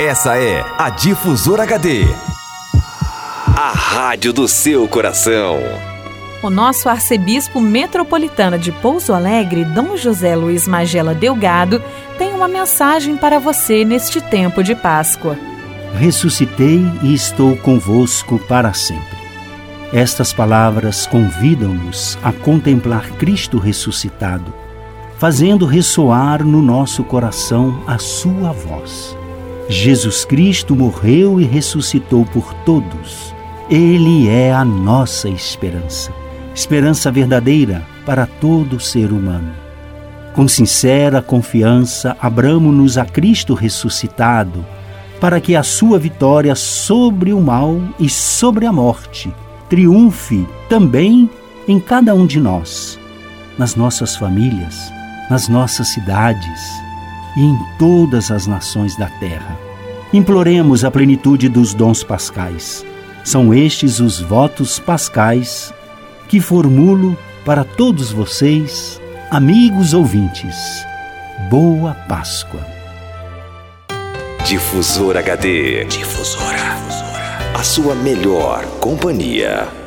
Essa é a Difusora HD. A rádio do seu coração. O nosso arcebispo metropolitano de Pouso Alegre, Dom José Luiz Magela Delgado, tem uma mensagem para você neste tempo de Páscoa. Ressuscitei e estou convosco para sempre. Estas palavras convidam-nos a contemplar Cristo ressuscitado, fazendo ressoar no nosso coração a sua voz. Jesus Cristo morreu e ressuscitou por todos. Ele é a nossa esperança, esperança verdadeira para todo ser humano. Com sincera confiança, abramo-nos a Cristo ressuscitado, para que a sua vitória sobre o mal e sobre a morte triunfe também em cada um de nós, nas nossas famílias, nas nossas cidades e em todas as nações da terra. Imploremos a plenitude dos dons pascais. São estes os votos pascais que formulo para todos vocês, amigos ouvintes. Boa Páscoa. Difusor HD. Difusora. A sua melhor companhia.